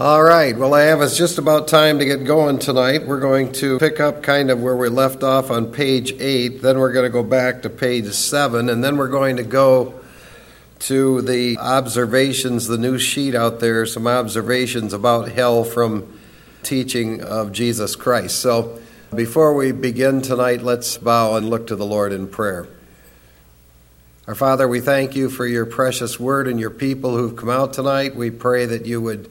All right, well, I have it's just about time to get going tonight. We're going to pick up kind of where we left off on page 8, then we're going to go back to page 7, and then we're going to go to the observations, the new sheet out there, some observations about hell from teaching of Jesus Christ. So before we begin tonight, let's bow and look to the Lord in prayer. Our Father, we thank you for your precious word and your people who've come out tonight. We pray that you would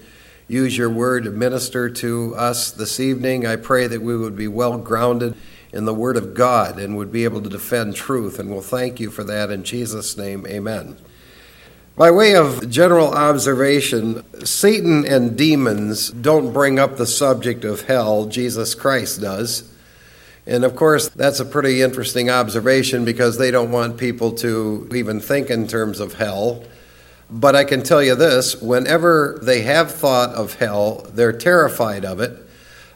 use your word to minister to us this evening. I pray that we would be well grounded in the word of God and would be able to defend truth. And we'll thank you for that in Jesus' name. Amen. By way of general observation, Satan and demons don't bring up the subject of hell, Jesus Christ does. And of course, that's a pretty interesting observation because they don't want people to even think in terms of hell. But I can tell you this whenever they have thought of hell, they're terrified of it.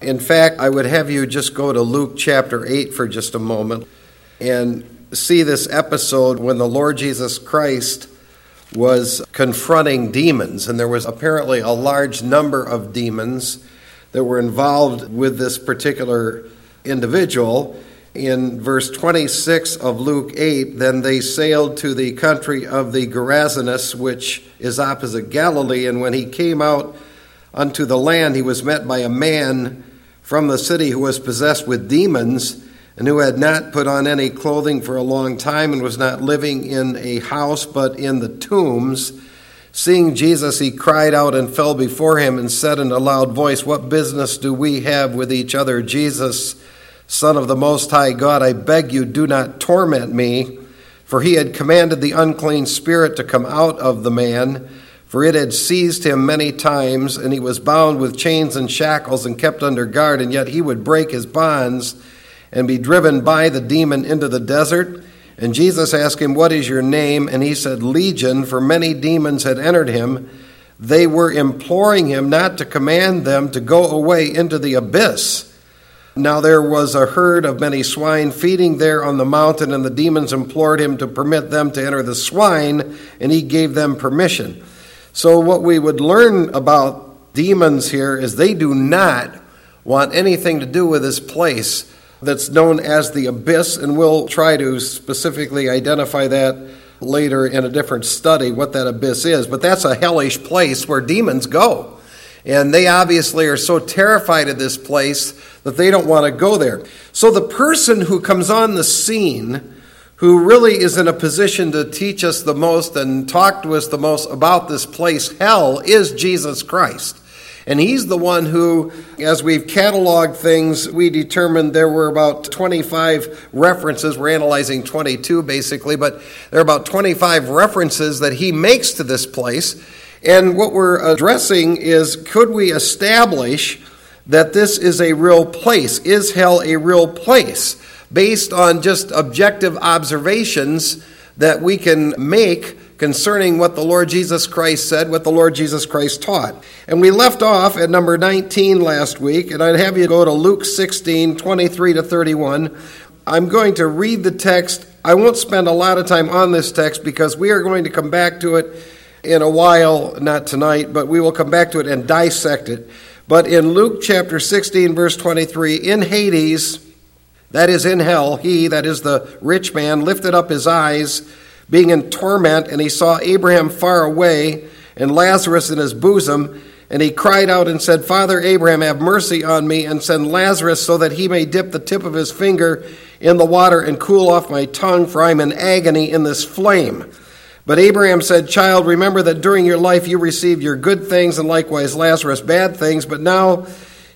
In fact, I would have you just go to Luke chapter 8 for just a moment and see this episode when the Lord Jesus Christ was confronting demons. And there was apparently a large number of demons that were involved with this particular individual in verse 26 of Luke 8, then they sailed to the country of the Gerasenes, which is opposite Galilee. And when he came out unto the land, he was met by a man from the city who was possessed with demons, and who had not put on any clothing for a long time, and was not living in a house, but in the tombs. Seeing Jesus, he cried out and fell before him, and said in a loud voice, What business do we have with each other, Jesus? Son of the Most High God, I beg you, do not torment me. For he had commanded the unclean spirit to come out of the man, for it had seized him many times, and he was bound with chains and shackles and kept under guard, and yet he would break his bonds and be driven by the demon into the desert. And Jesus asked him, What is your name? And he said, Legion, for many demons had entered him. They were imploring him not to command them to go away into the abyss. Now there was a herd of many swine feeding there on the mountain, and the demons implored him to permit them to enter the swine, and he gave them permission. So, what we would learn about demons here is they do not want anything to do with this place that's known as the abyss, and we'll try to specifically identify that later in a different study what that abyss is. But that's a hellish place where demons go. And they obviously are so terrified of this place that they don't want to go there. So the person who comes on the scene, who really is in a position to teach us the most and talk to us the most about this place, hell, is Jesus Christ. And he's the one who, as we've cataloged things, we determined there were about 25 references. We're analyzing 22 basically, but there are about 25 references that he makes to this place. And what we're addressing is could we establish that this is a real place? Is hell a real place? Based on just objective observations that we can make concerning what the Lord Jesus Christ said, what the Lord Jesus Christ taught. And we left off at number 19 last week, and I'd have you go to Luke 16, 23 to 31. I'm going to read the text. I won't spend a lot of time on this text because we are going to come back to it in a while, not tonight, but we will come back to it and dissect it. But in Luke chapter 16, verse 23, in Hades, that is in hell, he, that is the rich man, lifted up his eyes, being in torment, and he saw Abraham far away and Lazarus in his bosom. And he cried out and said, Father Abraham, have mercy on me, and send Lazarus so that he may dip the tip of his finger in the water and cool off my tongue, for I'm in agony in this flame. But Abraham said, Child, remember that during your life you received your good things, and likewise Lazarus bad things, but now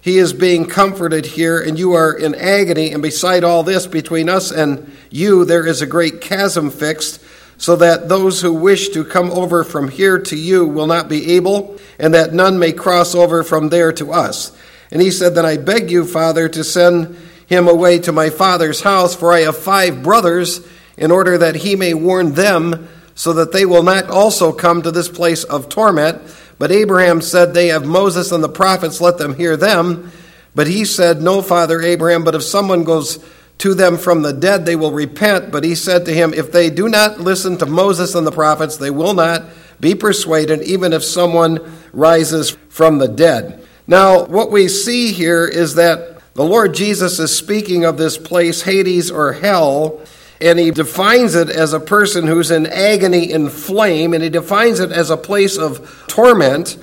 he is being comforted here, and you are in agony. And beside all this, between us and you, there is a great chasm fixed, so that those who wish to come over from here to you will not be able, and that none may cross over from there to us. And he said, Then I beg you, Father, to send him away to my father's house, for I have five brothers, in order that he may warn them so that they will not also come to this place of torment. But Abraham said, They have Moses and the prophets, let them hear them. But he said, No, Father Abraham, but if someone goes to them from the dead, they will repent. But he said to him, If they do not listen to Moses and the prophets, they will not be persuaded, even if someone rises from the dead. Now, what we see here is that the Lord Jesus is speaking of this place, Hades or hell, and he defines it as a person who's in agony in flame, and he defines it as a place of torment.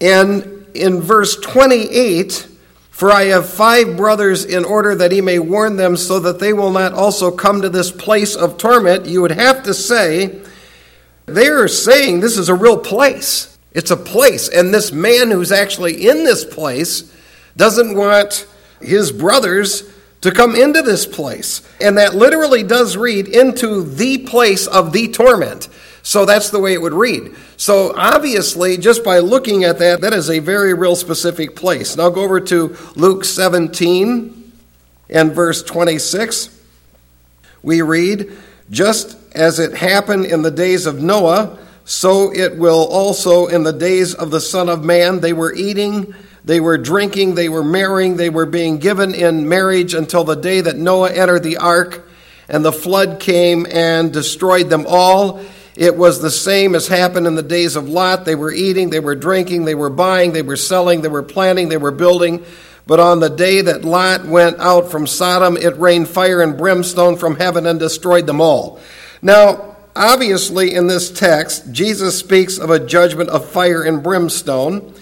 And in verse 28, for I have five brothers in order that he may warn them so that they will not also come to this place of torment, you would have to say, they are saying this is a real place. It's a place. And this man who's actually in this place doesn't want his brothers to come into this place. And that literally does read into the place of the torment. So that's the way it would read. So obviously, just by looking at that, that is a very real specific place. Now go over to Luke 17 and verse 26. We read, Just as it happened in the days of Noah, so it will also in the days of the Son of Man. They were eating they were drinking, they were marrying, they were being given in marriage until the day that Noah entered the ark and the flood came and destroyed them all. It was the same as happened in the days of Lot. They were eating, they were drinking, they were buying, they were selling, they were planting, they were building. But on the day that Lot went out from Sodom, it rained fire and brimstone from heaven and destroyed them all. Now, obviously, in this text, Jesus speaks of a judgment of fire and brimstone.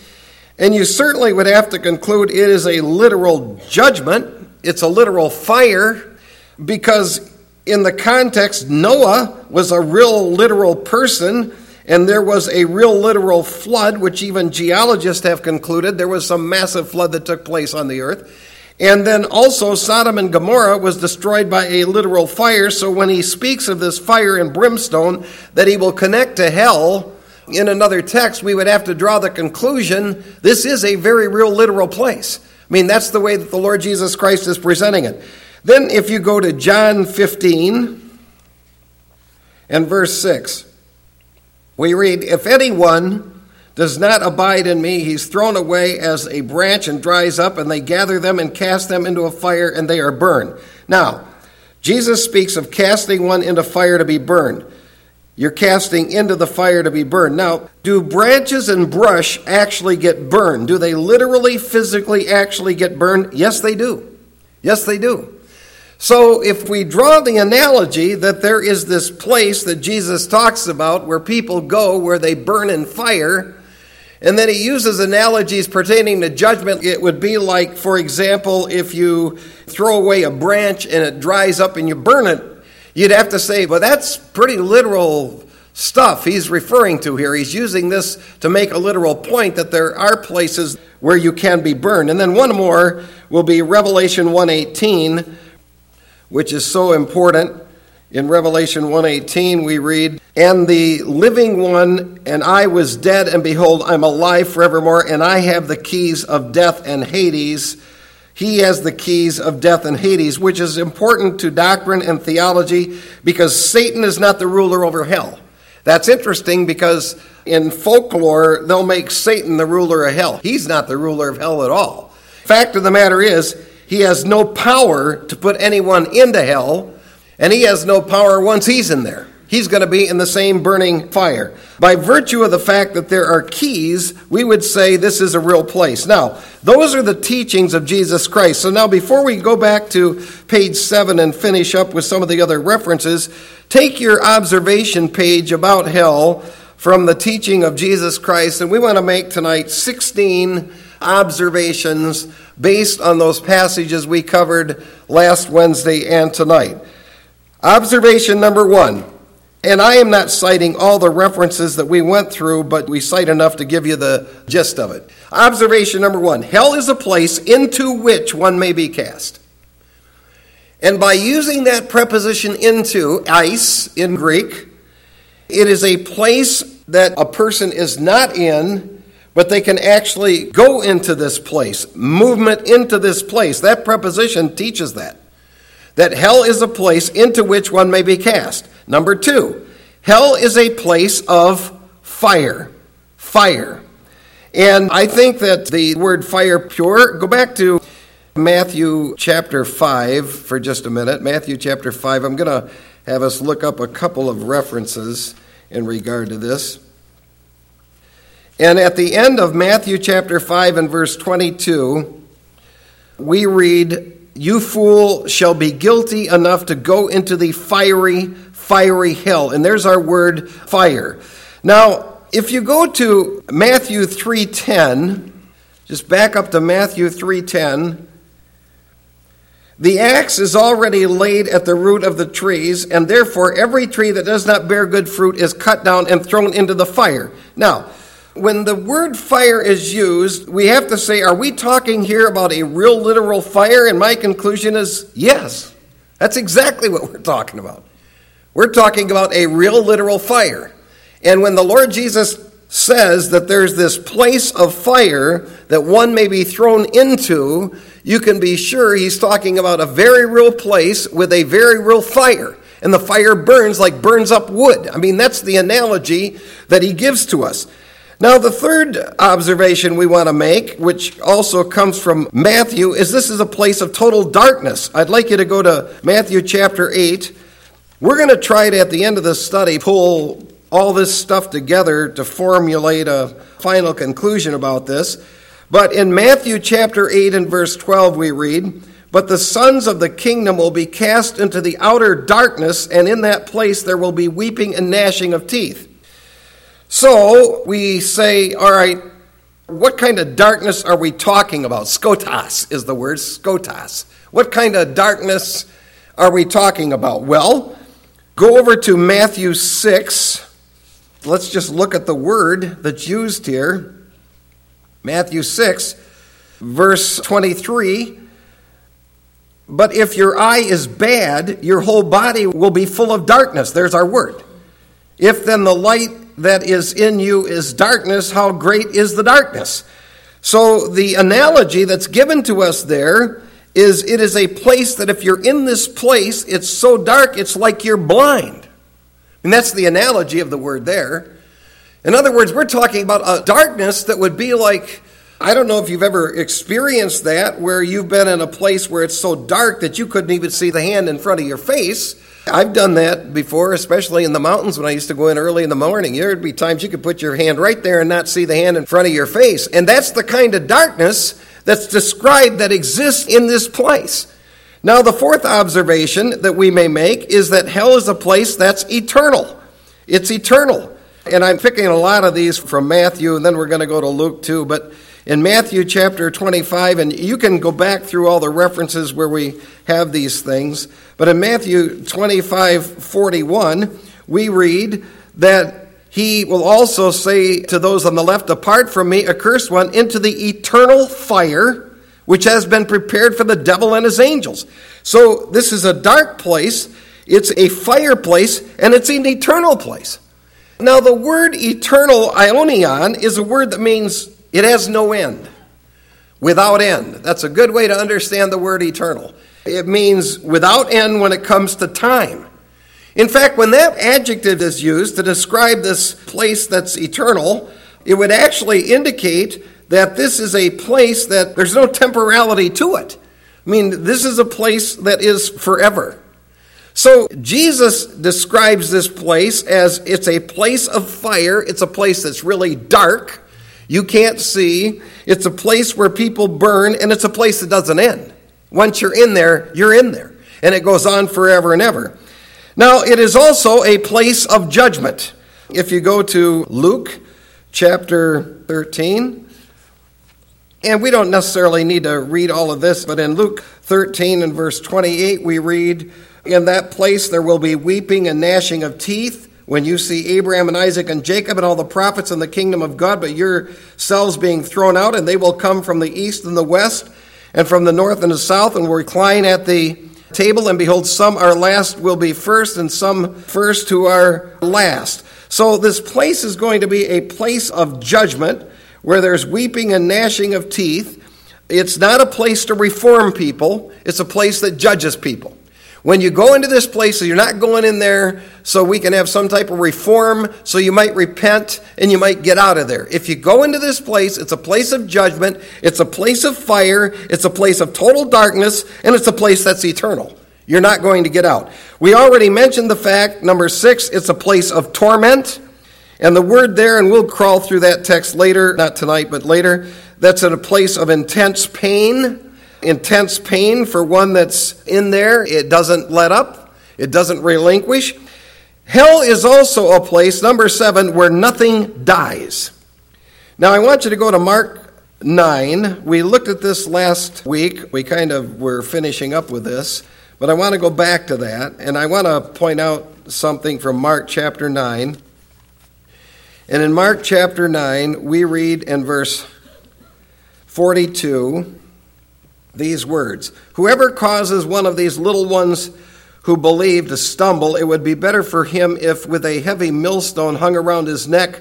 And you certainly would have to conclude it is a literal judgment, it's a literal fire, because in the context, Noah was a real literal person, and there was a real literal flood, which even geologists have concluded there was some massive flood that took place on the earth. And then also, Sodom and Gomorrah was destroyed by a literal fire. So when he speaks of this fire and brimstone that he will connect to hell, in another text, we would have to draw the conclusion this is a very real literal place. I mean, that's the way that the Lord Jesus Christ is presenting it. Then, if you go to John 15 and verse 6, we read, If anyone does not abide in me, he's thrown away as a branch and dries up, and they gather them and cast them into a fire, and they are burned. Now, Jesus speaks of casting one into fire to be burned. You're casting into the fire to be burned. Now, do branches and brush actually get burned? Do they literally, physically, actually get burned? Yes, they do. Yes, they do. So, if we draw the analogy that there is this place that Jesus talks about where people go where they burn in fire, and then he uses analogies pertaining to judgment, it would be like, for example, if you throw away a branch and it dries up and you burn it, You'd have to say, well, that's pretty literal stuff he's referring to here. He's using this to make a literal point that there are places where you can be burned. And then one more will be Revelation 118, which is so important. In Revelation 1:18 we read, "And the living one and I was dead and behold I'm alive forevermore and I have the keys of death and Hades." He has the keys of death and Hades, which is important to doctrine and theology because Satan is not the ruler over hell. That's interesting because in folklore, they'll make Satan the ruler of hell. He's not the ruler of hell at all. Fact of the matter is, he has no power to put anyone into hell, and he has no power once he's in there he's going to be in the same burning fire. By virtue of the fact that there are keys, we would say this is a real place. Now, those are the teachings of Jesus Christ. So now, before we go back to page 7 and finish up with some of the other references, take your observation page about hell from the teaching of Jesus Christ, and we want to make tonight 16 observations based on those passages we covered last Wednesday and tonight. Observation number one and I am not citing all the references that we went through, but we cite enough to give you the gist of it. Observation number one Hell is a place into which one may be cast. And by using that preposition into, eis in Greek, it is a place that a person is not in, but they can actually go into this place, movement into this place. That preposition teaches that. That hell is a place into which one may be cast. Number two, hell is a place of fire. Fire. And I think that the word fire pure, go back to Matthew chapter 5 for just a minute. Matthew chapter 5. I'm going to have us look up a couple of references in regard to this. And at the end of Matthew chapter 5 and verse 22, we read, You fool shall be guilty enough to go into the fiery, fiery hell. And there's our word fire. Now, if you go to Matthew 3:10, just back up to Matthew 3:10, the axe is already laid at the root of the trees, and therefore every tree that does not bear good fruit is cut down and thrown into the fire. Now, when the word fire is used, we have to say, are we talking here about a real literal fire? And my conclusion is yes. That's exactly what we're talking about. We're talking about a real literal fire. And when the Lord Jesus says that there's this place of fire that one may be thrown into, you can be sure he's talking about a very real place with a very real fire. And the fire burns like burns up wood. I mean, that's the analogy that he gives to us. Now, the third observation we want to make, which also comes from Matthew, is this is a place of total darkness. I'd like you to go to Matthew chapter 8. We're going to try to, at the end of this study, pull all this stuff together to formulate a final conclusion about this. But in Matthew chapter 8 and verse 12, we read, But the sons of the kingdom will be cast into the outer darkness, and in that place there will be weeping and gnashing of teeth. So we say, all right, what kind of darkness are we talking about? Skotos is the word, skotos. What kind of darkness are we talking about? Well, go over to Matthew 6. Let's just look at the word that's used here. Matthew 6, verse 23. But if your eye is bad, your whole body will be full of darkness. There's our word. If then the light that is in you is darkness, how great is the darkness? So the analogy that's given to us there is it is a place that if you're in this place, it's so dark, it's like you're blind. And that's the analogy of the word there. In other words, we're talking about a darkness that would be like, I don't know if you've ever experienced that, where you've been in a place where it's so dark that you couldn't even see the hand in front of your face. I've done that before, especially in the mountains when I used to go in early in the morning. There'd be times you could put your hand right there and not see the hand in front of your face. And that's the kind of darkness that's described that exists in this place. Now, the fourth observation that we may make is that hell is a place that's eternal. It's eternal. And I'm picking a lot of these from Matthew, and then we're going to go to Luke too. But in Matthew chapter 25, and you can go back through all the references where we have these things, but in Matthew 25 41, we read that he will also say to those on the left, Depart from me, accursed one, into the eternal fire which has been prepared for the devil and his angels. So this is a dark place, it's a fireplace, and it's an eternal place. Now, the word eternal, aionion, is a word that means it has no end, without end. That's a good way to understand the word eternal. It means without end when it comes to time. In fact, when that adjective is used to describe this place that's eternal, it would actually indicate that this is a place that there's no temporality to it. I mean, this is a place that is forever. So Jesus describes this place as it's a place of fire, it's a place that's really dark, you can't see. It's a place where people burn, and it's a place that doesn't end. Once you're in there, you're in there. And it goes on forever and ever. Now, it is also a place of judgment. If you go to Luke chapter 13, and we don't necessarily need to read all of this, but in Luke 13 and verse 28, we read, In that place there will be weeping and gnashing of teeth when you see Abraham and Isaac and Jacob and all the prophets in the kingdom of God, but yourselves being thrown out, and they will come from the east and the west, and from the north and the south, and will recline at the table, and behold, some are last will be first, and some first who are last. So this place is going to be a place of judgment where there's weeping and gnashing of teeth. It's not a place to reform people, it's a place that judges people. When you go into this place, you're not going in there so we can have some type of reform, so you might repent and you might get out of there. If you go into this place, it's a place of judgment, it's a place of fire, it's a place of total darkness, and it's a place that's eternal. You're not going to get out. We already mentioned the fact, number six, it's a place of torment. And the word there, and we'll crawl through that text later, not tonight, but later, that's a place of intense pain. Intense pain for one that's in there. It doesn't let up, it doesn't relinquish. Hell is also a place, number seven, where nothing dies. Now, I want you to go to Mark 9. We looked at this last week. We kind of were finishing up with this, but I want to go back to that, and I want to point out something from Mark chapter 9. And in Mark chapter 9, we read in verse 42 these words Whoever causes one of these little ones who believed to stumble, it would be better for him if, with a heavy millstone hung around his neck,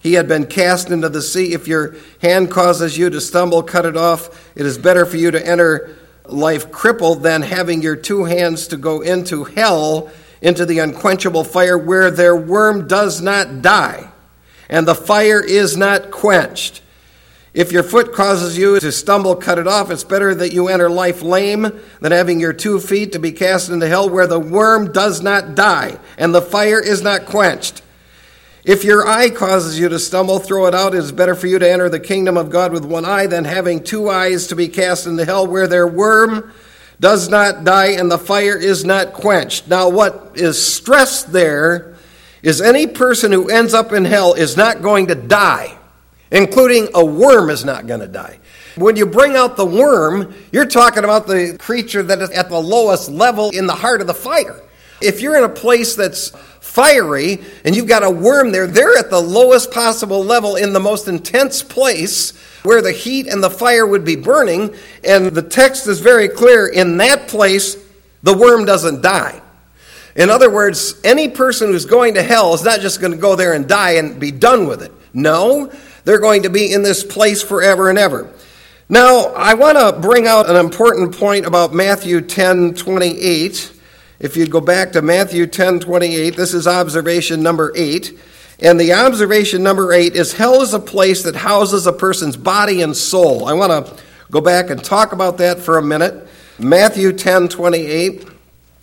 he had been cast into the sea. If your hand causes you to stumble, cut it off. It is better for you to enter life crippled than having your two hands to go into hell, into the unquenchable fire where their worm does not die and the fire is not quenched. If your foot causes you to stumble, cut it off. It's better that you enter life lame than having your two feet to be cast into hell where the worm does not die and the fire is not quenched. If your eye causes you to stumble, throw it out. It is better for you to enter the kingdom of God with one eye than having two eyes to be cast into hell where their worm does not die and the fire is not quenched. Now, what is stressed there is any person who ends up in hell is not going to die including a worm is not going to die. When you bring out the worm, you're talking about the creature that is at the lowest level in the heart of the fire. If you're in a place that's fiery and you've got a worm there, they're at the lowest possible level in the most intense place where the heat and the fire would be burning. And the text is very clear in that place, the worm doesn't die. In other words, any person who's going to hell is not just going to go there and die and be done with it. No, they're going to be in this place forever and ever. Now, I want to bring out an important point about Matthew 10 28. If you go back to Matthew 10 28, this is observation number 8. And the observation number 8 is hell is a place that houses a person's body and soul. I want to go back and talk about that for a minute. Matthew 10 28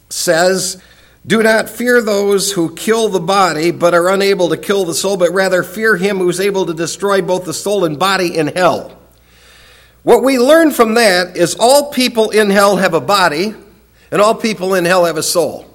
says, do not fear those who kill the body, but are unable to kill the soul, but rather fear him who is able to destroy both the soul and body in hell. What we learn from that is all people in hell have a body, and all people in hell have a soul.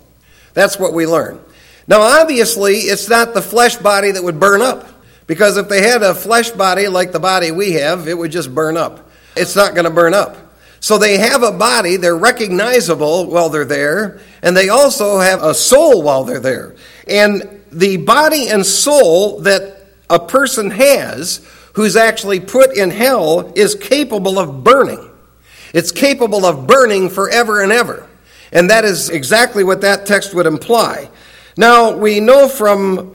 That's what we learn. Now, obviously, it's not the flesh body that would burn up, because if they had a flesh body like the body we have, it would just burn up. It's not going to burn up. So they have a body, they're recognizable while they're there, and they also have a soul while they're there. And the body and soul that a person has who's actually put in hell is capable of burning. It's capable of burning forever and ever. And that is exactly what that text would imply. Now, we know from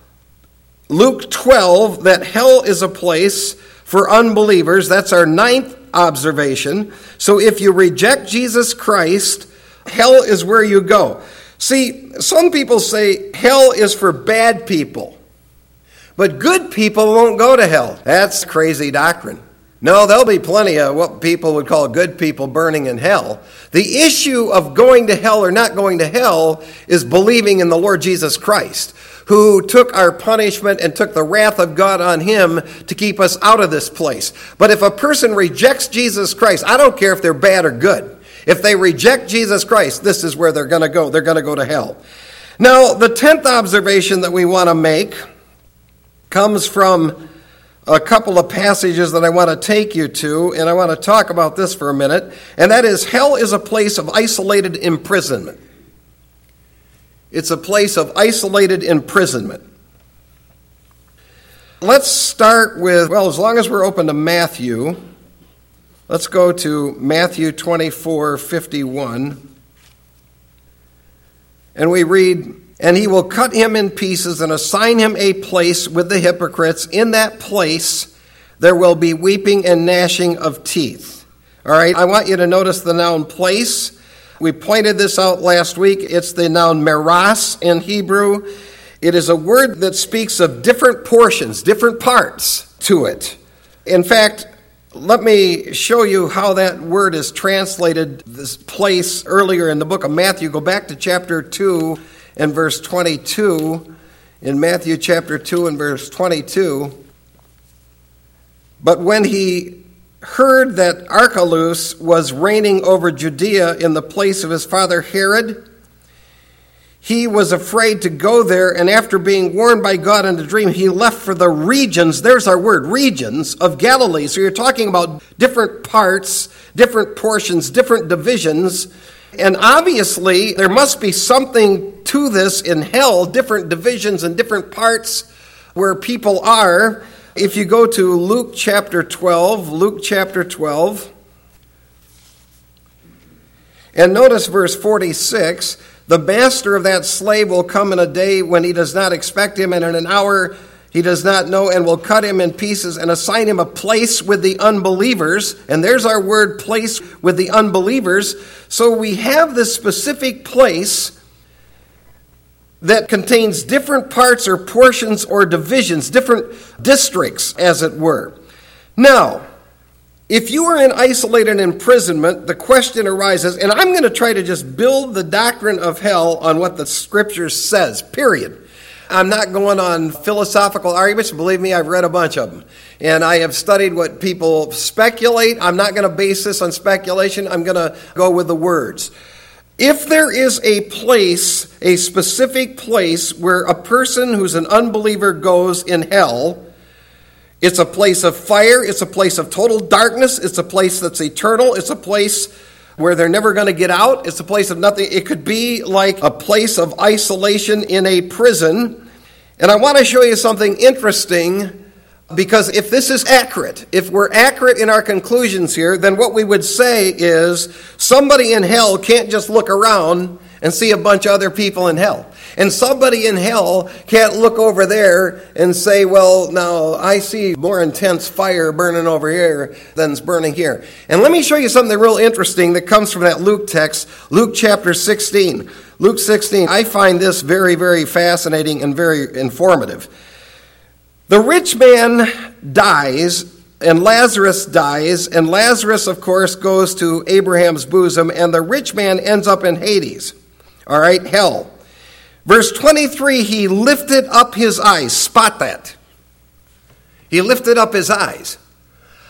Luke 12 that hell is a place for unbelievers. That's our ninth observation. So if you reject Jesus Christ, hell is where you go. See, some people say hell is for bad people, but good people won't go to hell. That's crazy doctrine. No, there'll be plenty of what people would call good people burning in hell. The issue of going to hell or not going to hell is believing in the Lord Jesus Christ who took our punishment and took the wrath of God on him to keep us out of this place. But if a person rejects Jesus Christ, I don't care if they're bad or good. If they reject Jesus Christ, this is where they're going to go. They're going to go to hell. Now, the tenth observation that we want to make comes from a couple of passages that I want to take you to, and I want to talk about this for a minute, and that is hell is a place of isolated imprisonment. It's a place of isolated imprisonment. Let's start with, well, as long as we're open to Matthew, let's go to Matthew 24 51. And we read, And he will cut him in pieces and assign him a place with the hypocrites. In that place there will be weeping and gnashing of teeth. All right, I want you to notice the noun place we pointed this out last week. It's the noun meras in Hebrew. It is a word that speaks of different portions, different parts to it. In fact, let me show you how that word is translated this place earlier in the book of Matthew. Go back to chapter 2 and verse 22, in Matthew chapter 2 and verse 22. But when he heard that Archelaus was reigning over Judea in the place of his father Herod, he was afraid to go there, and after being warned by God in a dream, he left for the regions, there's our word, regions of Galilee. So you're talking about different parts, different portions, different divisions. And obviously, there must be something to this in hell, different divisions and different parts where people are. If you go to Luke chapter 12, Luke chapter 12, and notice verse 46 the master of that slave will come in a day when he does not expect him, and in an hour he does not know, and will cut him in pieces and assign him a place with the unbelievers. And there's our word, place with the unbelievers. So we have this specific place that contains different parts or portions or divisions, different districts, as it were. Now, if you are in isolated imprisonment, the question arises, and I'm going to try to just build the doctrine of hell on what the scripture says, period. I'm not going on philosophical arguments. Believe me, I've read a bunch of them. And I have studied what people speculate. I'm not going to base this on speculation. I'm going to go with the words. If there is a place, a specific place where a person who's an unbeliever goes in hell, it's a place of fire. It's a place of total darkness. It's a place that's eternal. It's a place where they're never going to get out. It's a place of nothing. It could be like a place of isolation in a prison. And I want to show you something interesting because if this is accurate, if we're accurate in our conclusions here, then what we would say is somebody in hell can't just look around and see a bunch of other people in hell. And somebody in hell can't look over there and say, well, now I see more intense fire burning over here than's burning here. And let me show you something real interesting that comes from that Luke text, Luke chapter 16. Luke 16, I find this very, very fascinating and very informative. The rich man dies, and Lazarus dies, and Lazarus, of course, goes to Abraham's bosom, and the rich man ends up in Hades. All right, hell. Verse 23 he lifted up his eyes. Spot that. He lifted up his eyes.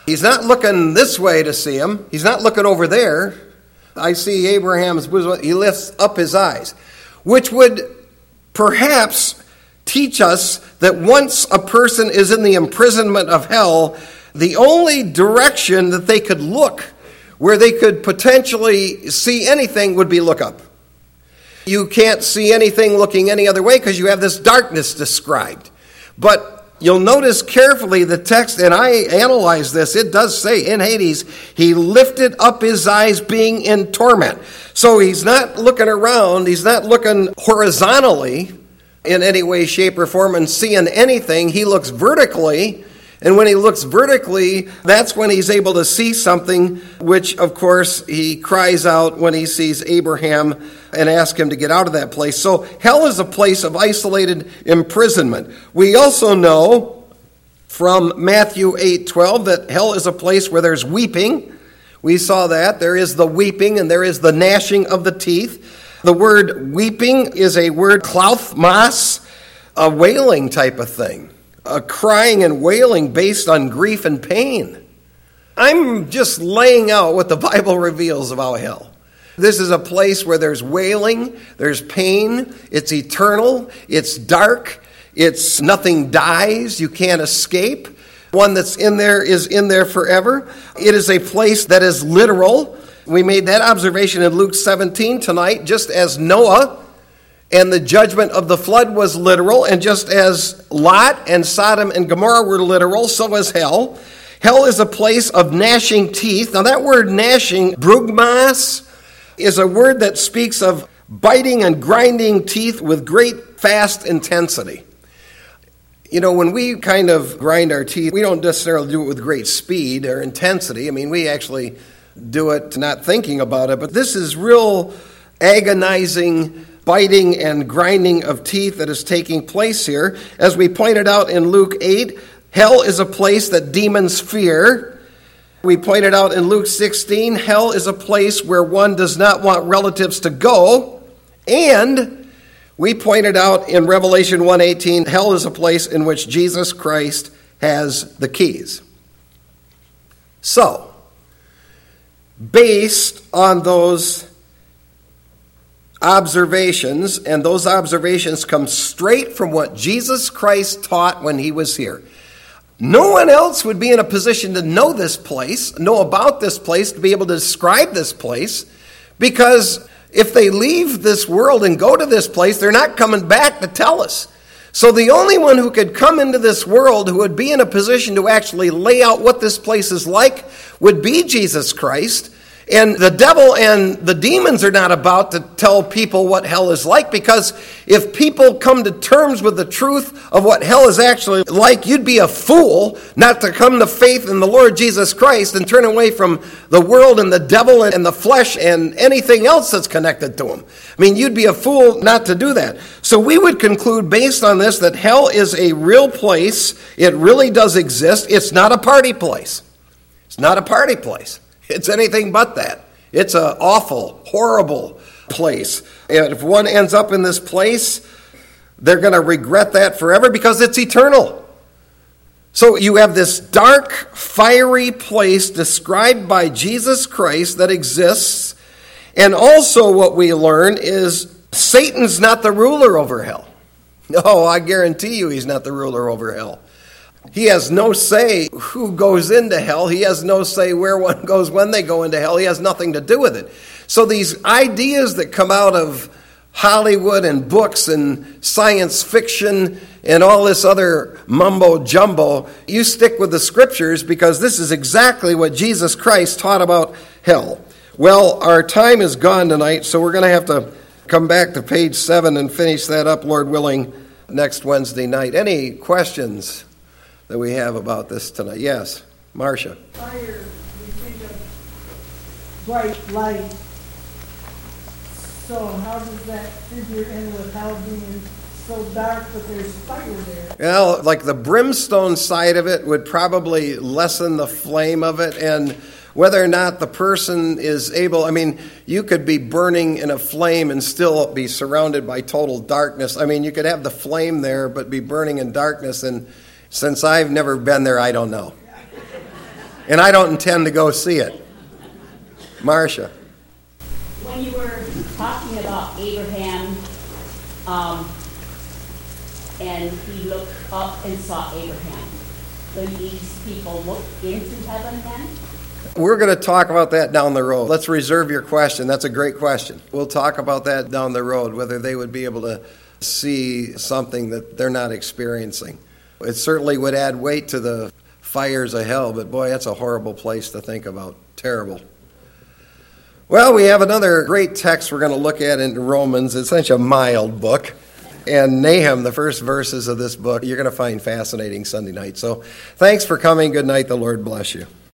He's not looking this way to see him, he's not looking over there. I see Abraham's bosom. He lifts up his eyes, which would perhaps teach us that once a person is in the imprisonment of hell, the only direction that they could look where they could potentially see anything would be look up. You can't see anything looking any other way because you have this darkness described. But you'll notice carefully the text, and I analyze this, it does say in Hades, he lifted up his eyes being in torment. So he's not looking around, he's not looking horizontally in any way, shape, or form and seeing anything. He looks vertically and when he looks vertically, that's when he's able to see something, which, of course, he cries out when he sees Abraham and asks him to get out of that place. So, hell is a place of isolated imprisonment. We also know from Matthew 8 12 that hell is a place where there's weeping. We saw that. There is the weeping and there is the gnashing of the teeth. The word weeping is a word, klauthmas, a wailing type of thing a crying and wailing based on grief and pain. I'm just laying out what the Bible reveals about hell. This is a place where there's wailing, there's pain, it's eternal, it's dark, it's nothing dies, you can't escape. One that's in there is in there forever. It is a place that is literal. We made that observation in Luke 17 tonight, just as Noah and the judgment of the flood was literal, and just as Lot and Sodom and Gomorrah were literal, so is hell. Hell is a place of gnashing teeth. Now, that word gnashing, brugmas, is a word that speaks of biting and grinding teeth with great fast intensity. You know, when we kind of grind our teeth, we don't necessarily do it with great speed or intensity. I mean, we actually do it not thinking about it, but this is real agonizing biting and grinding of teeth that is taking place here. As we pointed out in Luke 8, hell is a place that demons fear. We pointed out in Luke 16, hell is a place where one does not want relatives to go. And We pointed out in Revelation 1:18, hell is a place in which Jesus Christ has the keys. So, based on those observations, and those observations come straight from what Jesus Christ taught when he was here. No one else would be in a position to know this place, know about this place, to be able to describe this place, because if they leave this world and go to this place, they're not coming back to tell us. So the only one who could come into this world who would be in a position to actually lay out what this place is like would be Jesus Christ. And the devil and the demons are not about to tell people what hell is like because if people come to terms with the truth of what hell is actually like, you'd be a fool not to come to faith in the Lord Jesus Christ and turn away from the world and the devil and the flesh and anything else that's connected to him. I mean, you'd be a fool not to do that. So we would conclude based on this that hell is a real place. It really does exist. It's not a party place. It's not a party place. It's anything but that. It's an awful, horrible place. And if one ends up in this place, they're going to regret that forever because it's eternal. So you have this dark, fiery place described by Jesus Christ that exists. And also, what we learn is Satan's not the ruler over hell. No, I guarantee you he's not the ruler over hell. He has no say who goes into hell. He has no say where one goes when they go into hell. He has nothing to do with it. So these ideas that come out of Hollywood and books and science fiction and all this other mumbo jumbo, you stick with the scriptures because this is exactly what Jesus Christ taught about hell. Well, our time is gone tonight, so we're going to have to come back to page 7 and finish that up, Lord willing, next Wednesday night. Any questions? That we have about this tonight. Yes, Marcia. Fire, we think of bright light. So how does that figure in with how being so dark, that there's fire there? Well, like the brimstone side of it would probably lessen the flame of it, and whether or not the person is able, I mean, you could be burning in a flame and still be surrounded by total darkness. I mean, you could have the flame there, but be burning in darkness, and since I've never been there, I don't know. And I don't intend to go see it. Marcia. When you were talking about Abraham, um, and he looked up and saw Abraham, so these people looked into heaven then? We're going to talk about that down the road. Let's reserve your question. That's a great question. We'll talk about that down the road, whether they would be able to see something that they're not experiencing. It certainly would add weight to the fires of hell, but boy, that's a horrible place to think about. Terrible. Well, we have another great text we're going to look at in Romans. It's such a mild book. And Nahum, the first verses of this book, you're going to find fascinating Sunday night. So thanks for coming. Good night. The Lord bless you.